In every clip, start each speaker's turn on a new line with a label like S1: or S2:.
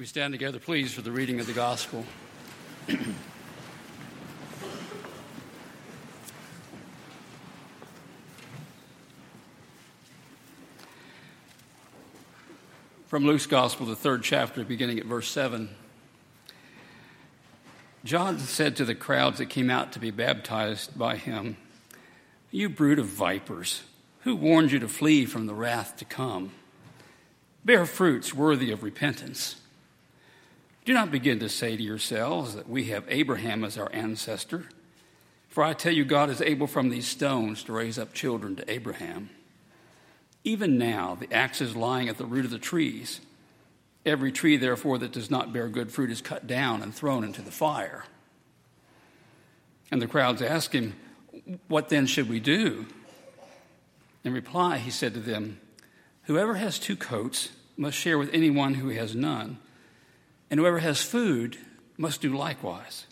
S1: we stand together, please, for the reading of the gospel? From Luke's gospel, the third chapter, beginning at verse 7. John said to the crowds that came out to be baptized by him, You brood of vipers, who warned you to flee from the wrath to come? Bear fruits worthy of repentance. Do not begin to say to yourselves that we have Abraham as our ancestor. For I tell you, God is able from these stones to raise up children to Abraham. Even now, the axe is lying at the root of the trees. Every tree, therefore, that does not bear good fruit is cut down and thrown into the fire. And the crowds asked him, What then should we do? In reply, he said to them, Whoever has two coats must share with anyone who has none, and whoever has food must do likewise.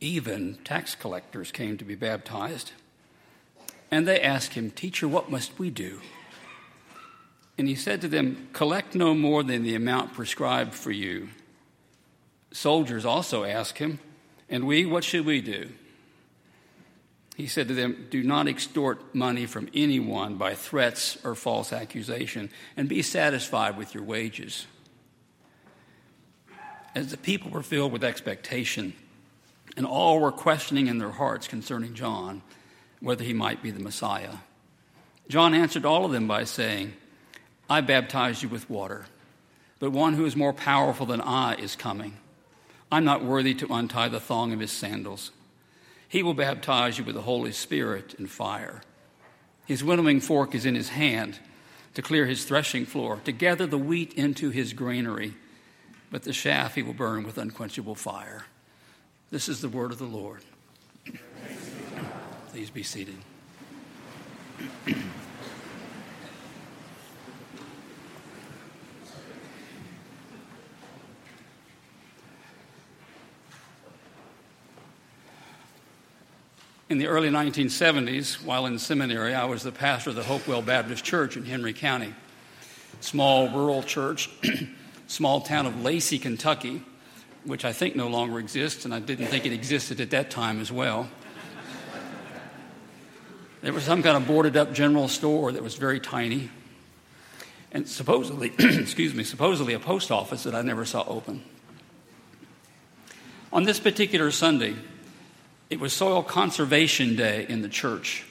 S1: Even tax collectors came to be baptized, and they asked him, Teacher, what must we do? And he said to them, Collect no more than the amount prescribed for you. Soldiers also asked him, And we, what should we do? He said to them, Do not extort money from anyone by threats or false accusation, and be satisfied with your wages. As the people were filled with expectation, and all were questioning in their hearts concerning John whether he might be the Messiah, John answered all of them by saying, I baptize you with water, but one who is more powerful than I is coming. I'm not worthy to untie the thong of his sandals. He will baptize you with the Holy Spirit and fire. His winnowing fork is in his hand to clear his threshing floor, to gather the wheat into his granary, but the chaff he will burn with unquenchable fire. This is the word of the Lord. Please be seated. In the early 1970s, while in seminary, I was the pastor of the Hopewell Baptist Church in Henry County. Small rural church, small town of Lacey, Kentucky, which I think no longer exists, and I didn't think it existed at that time as well. There was some kind of boarded up general store that was very tiny, and supposedly, excuse me, supposedly a post office that I never saw open. On this particular Sunday, it was Soil Conservation Day in the church.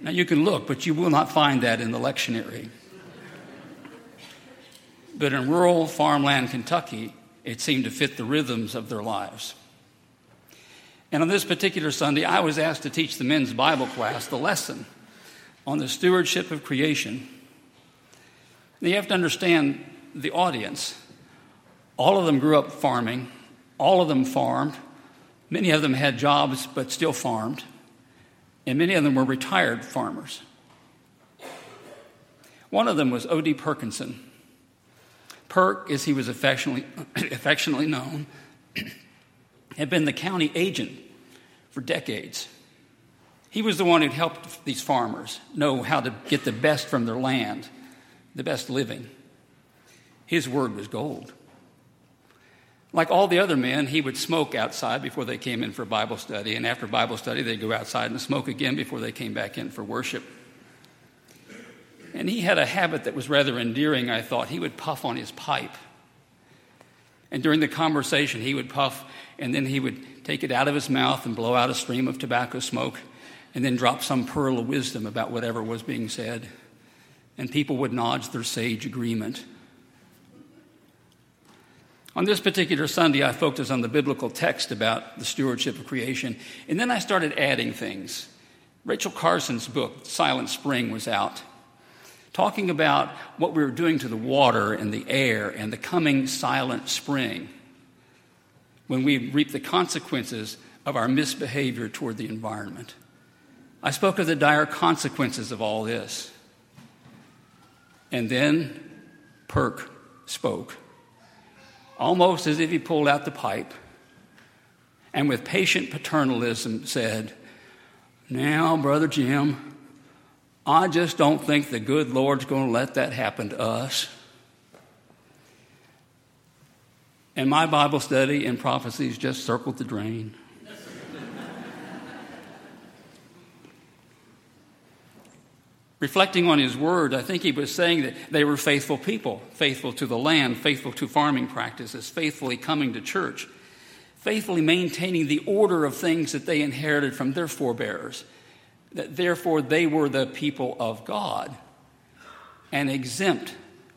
S1: Now you can look, but you will not find that in the lectionary. But in rural farmland Kentucky, it seemed to fit the rhythms of their lives. And on this particular Sunday, I was asked to teach the men's Bible class the lesson on the stewardship of creation. Now you have to understand the audience. All of them grew up farming, all of them farmed, Many of them had jobs but still farmed, and many of them were retired farmers. One of them was O.D. Perkinson. Perk, as he was affectionately, affectionately known, had been the county agent for decades. He was the one who'd helped these farmers know how to get the best from their land, the best living. His word was gold. Like all the other men, he would smoke outside before they came in for Bible study, and after Bible study, they'd go outside and smoke again before they came back in for worship. And he had a habit that was rather endearing, I thought. He would puff on his pipe. And during the conversation, he would puff, and then he would take it out of his mouth and blow out a stream of tobacco smoke, and then drop some pearl of wisdom about whatever was being said. And people would nod their sage agreement. On this particular Sunday, I focused on the biblical text about the stewardship of creation, and then I started adding things. Rachel Carson's book, Silent Spring, was out, talking about what we were doing to the water and the air and the coming silent spring when we reap the consequences of our misbehavior toward the environment. I spoke of the dire consequences of all this. And then Perk spoke almost as if he pulled out the pipe and with patient paternalism said, Now, Brother Jim, I just don't think the good Lord's going to let that happen to us. And my Bible study and prophecies just circled the drain. Reflecting on his word, I think he was saying that they were faithful people, faithful to the land, faithful to farming practices, faithfully coming to church, faithfully maintaining the order of things that they inherited from their forebears. That therefore they were the people of God and exempt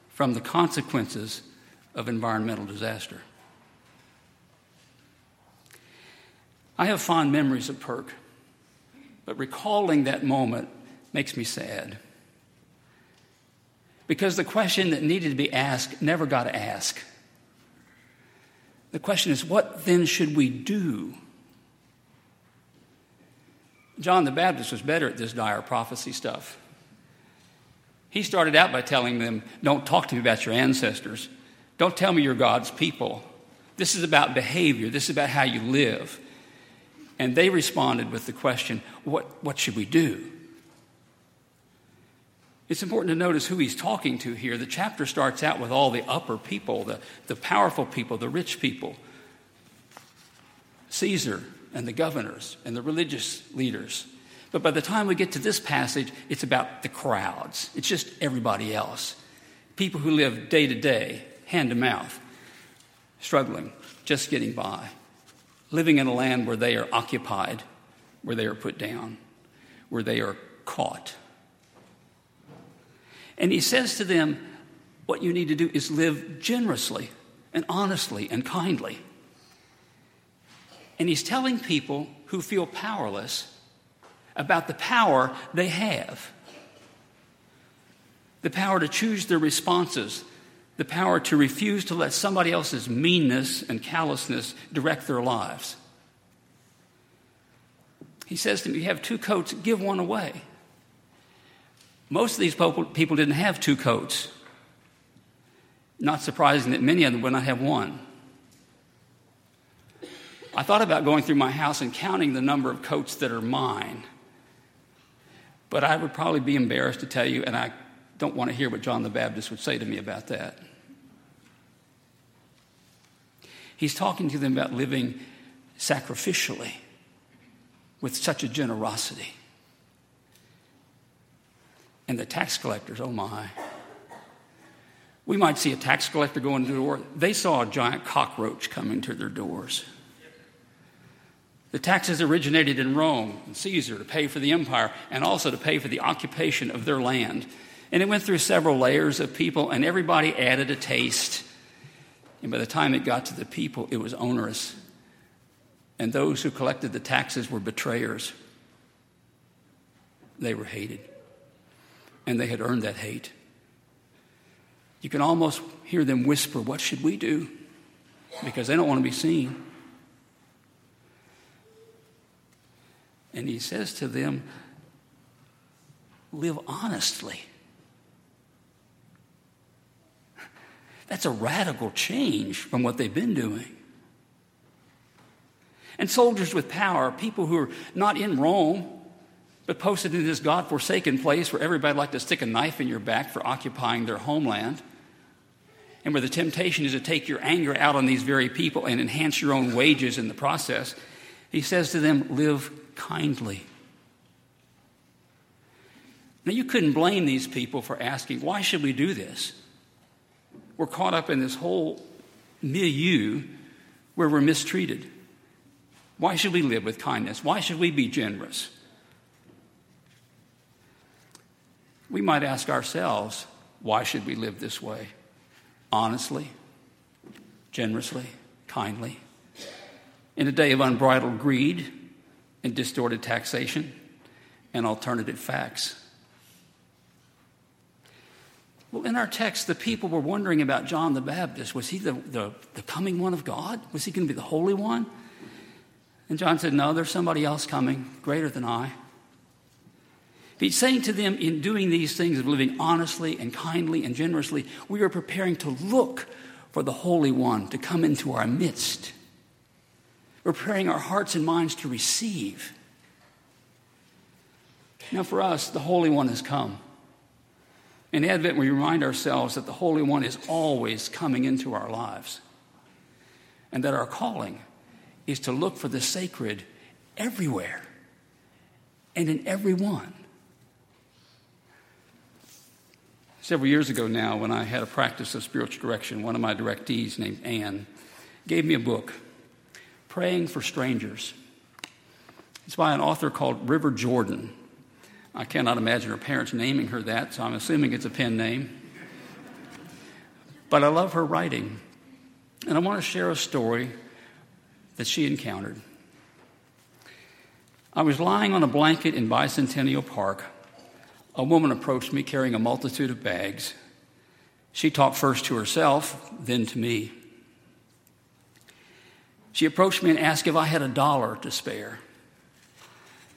S1: from the consequences of environmental disaster. I have fond memories of Perk, but recalling that moment makes me sad. Because the question that needed to be asked never got asked. The question is, what then should we do? John the Baptist was better at this dire prophecy stuff. He started out by telling them, Don't talk to me about your ancestors. Don't tell me you're God's people. This is about behavior, this is about how you live. And they responded with the question, What, what should we do? It's important to notice who he's talking to here. The chapter starts out with all the upper people, the, the powerful people, the rich people Caesar and the governors and the religious leaders. But by the time we get to this passage, it's about the crowds. It's just everybody else. People who live day to day, hand to mouth, struggling, just getting by, living in a land where they are occupied, where they are put down, where they are caught. And he says to them, What you need to do is live generously and honestly and kindly. And he's telling people who feel powerless about the power they have the power to choose their responses, the power to refuse to let somebody else's meanness and callousness direct their lives. He says to me, You have two coats, give one away. Most of these people didn't have two coats. Not surprising that many of them would not have one. I thought about going through my house and counting the number of coats that are mine. But I would probably be embarrassed to tell you, and I don't want to hear what John the Baptist would say to me about that. He's talking to them about living sacrificially with such a generosity. And the tax collectors, oh my. We might see a tax collector going to the door. They saw a giant cockroach coming to their doors. The taxes originated in Rome and Caesar to pay for the empire and also to pay for the occupation of their land. And it went through several layers of people, and everybody added a taste. And by the time it got to the people, it was onerous. And those who collected the taxes were betrayers. They were hated and they had earned that hate. You can almost hear them whisper, What should we do? Because they don't want to be seen. And he says to them, Live honestly. That's a radical change from what they've been doing. And soldiers with power, people who are not in Rome, but posted in this God forsaken place where everybody like to stick a knife in your back for occupying their homeland, and where the temptation is to take your anger out on these very people and enhance your own wages in the process, he says to them, Live kindly. Now, you couldn't blame these people for asking, Why should we do this? We're caught up in this whole milieu where we're mistreated. Why should we live with kindness? Why should we be generous? we might ask ourselves, why should we live this way? Honestly, generously, kindly. In a day of unbridled greed and distorted taxation and alternative facts. Well, in our text, the people were wondering about John the Baptist. Was he the, the, the coming one of God? Was he going to be the Holy One? And John said, No, there's somebody else coming, greater than I. He's saying to them, in doing these things of living honestly and kindly and generously, we are preparing to look for the Holy One to come into our midst. We're preparing our hearts and minds to receive. Now, for us, the Holy One has come. In Advent, we remind ourselves that the Holy One is always coming into our lives. and that our calling is to look for the sacred everywhere and in everyone. Several years ago now, when I had a practice of spiritual direction, one of my directees named Anne gave me a book, Praying for Strangers. It's by an author called River Jordan. I cannot imagine her parents naming her that, so I'm assuming it's a pen name. But I love her writing, and I want to share a story that she encountered. I was lying on a blanket in Bicentennial Park a woman approached me carrying a multitude of bags. She talked first to herself, then to me. She approached me and asked if I had a dollar to spare.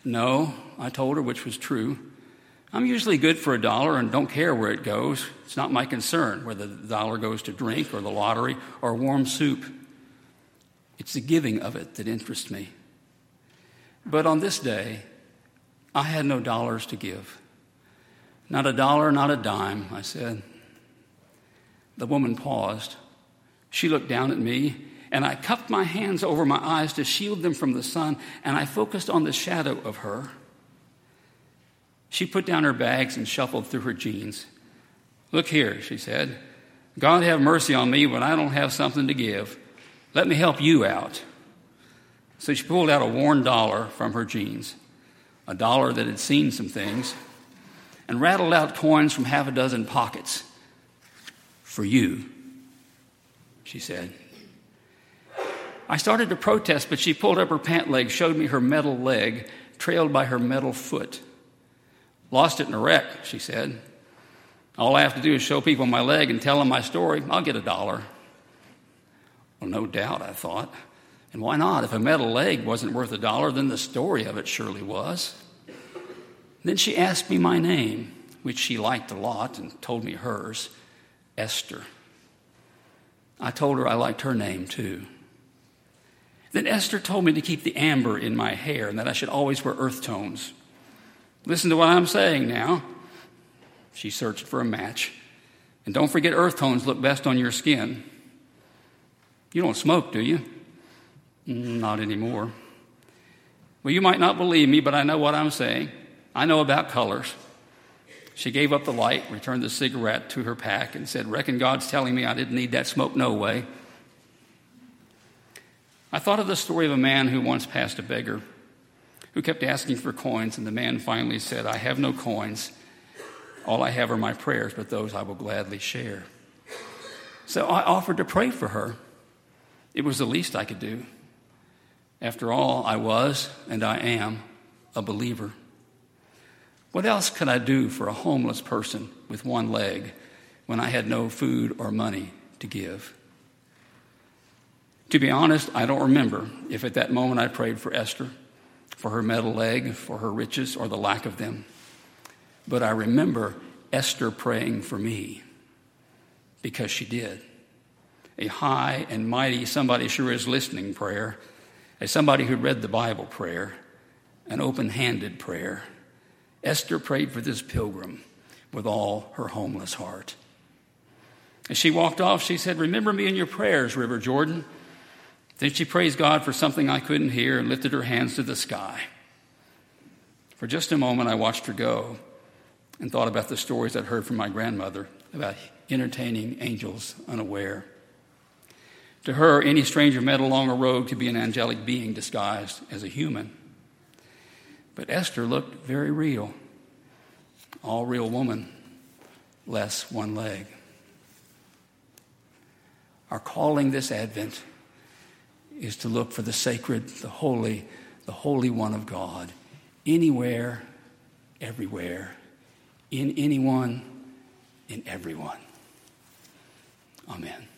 S1: No, I told her, which was true. I'm usually good for a dollar and don't care where it goes. It's not my concern whether the dollar goes to drink or the lottery or warm soup. It's the giving of it that interests me. But on this day, I had no dollars to give. Not a dollar, not a dime, I said. The woman paused. She looked down at me, and I cupped my hands over my eyes to shield them from the sun, and I focused on the shadow of her. She put down her bags and shuffled through her jeans. Look here, she said. God have mercy on me when I don't have something to give. Let me help you out. So she pulled out a worn dollar from her jeans, a dollar that had seen some things and rattled out coins from half a dozen pockets. For you, she said. I started to protest, but she pulled up her pant leg, showed me her metal leg, trailed by her metal foot. Lost it in a wreck, she said. All I have to do is show people my leg and tell them my story. I'll get a dollar. Well, no doubt, I thought. And why not? If a metal leg wasn't worth a dollar, then the story of it surely was. Then she asked me my name, which she liked a lot and told me hers Esther. I told her I liked her name too. Then Esther told me to keep the amber in my hair and that I should always wear earth tones. Listen to what I'm saying now. She searched for a match. And don't forget, earth tones look best on your skin. You don't smoke, do you? Mm, not anymore. Well, you might not believe me, but I know what I'm saying. I know about colors. She gave up the light, returned the cigarette to her pack, and said, Reckon God's telling me I didn't need that smoke no way. I thought of the story of a man who once passed a beggar who kept asking for coins, and the man finally said, I have no coins. All I have are my prayers, but those I will gladly share. So I offered to pray for her. It was the least I could do. After all, I was, and I am, a believer. What else could I do for a homeless person with one leg when I had no food or money to give? To be honest, I don't remember if at that moment I prayed for Esther, for her metal leg, for her riches, or the lack of them. But I remember Esther praying for me because she did. A high and mighty, somebody sure is listening prayer, a somebody who read the Bible prayer, an open handed prayer Esther prayed for this pilgrim with all her homeless heart. As she walked off, she said, Remember me in your prayers, River Jordan. Then she praised God for something I couldn't hear and lifted her hands to the sky. For just a moment, I watched her go and thought about the stories I'd heard from my grandmother about entertaining angels unaware. To her, any stranger met along a road could be an angelic being disguised as a human. But Esther looked very real. All real woman, less one leg. Our calling this Advent is to look for the sacred, the holy, the Holy One of God, anywhere, everywhere, in anyone, in everyone. Amen.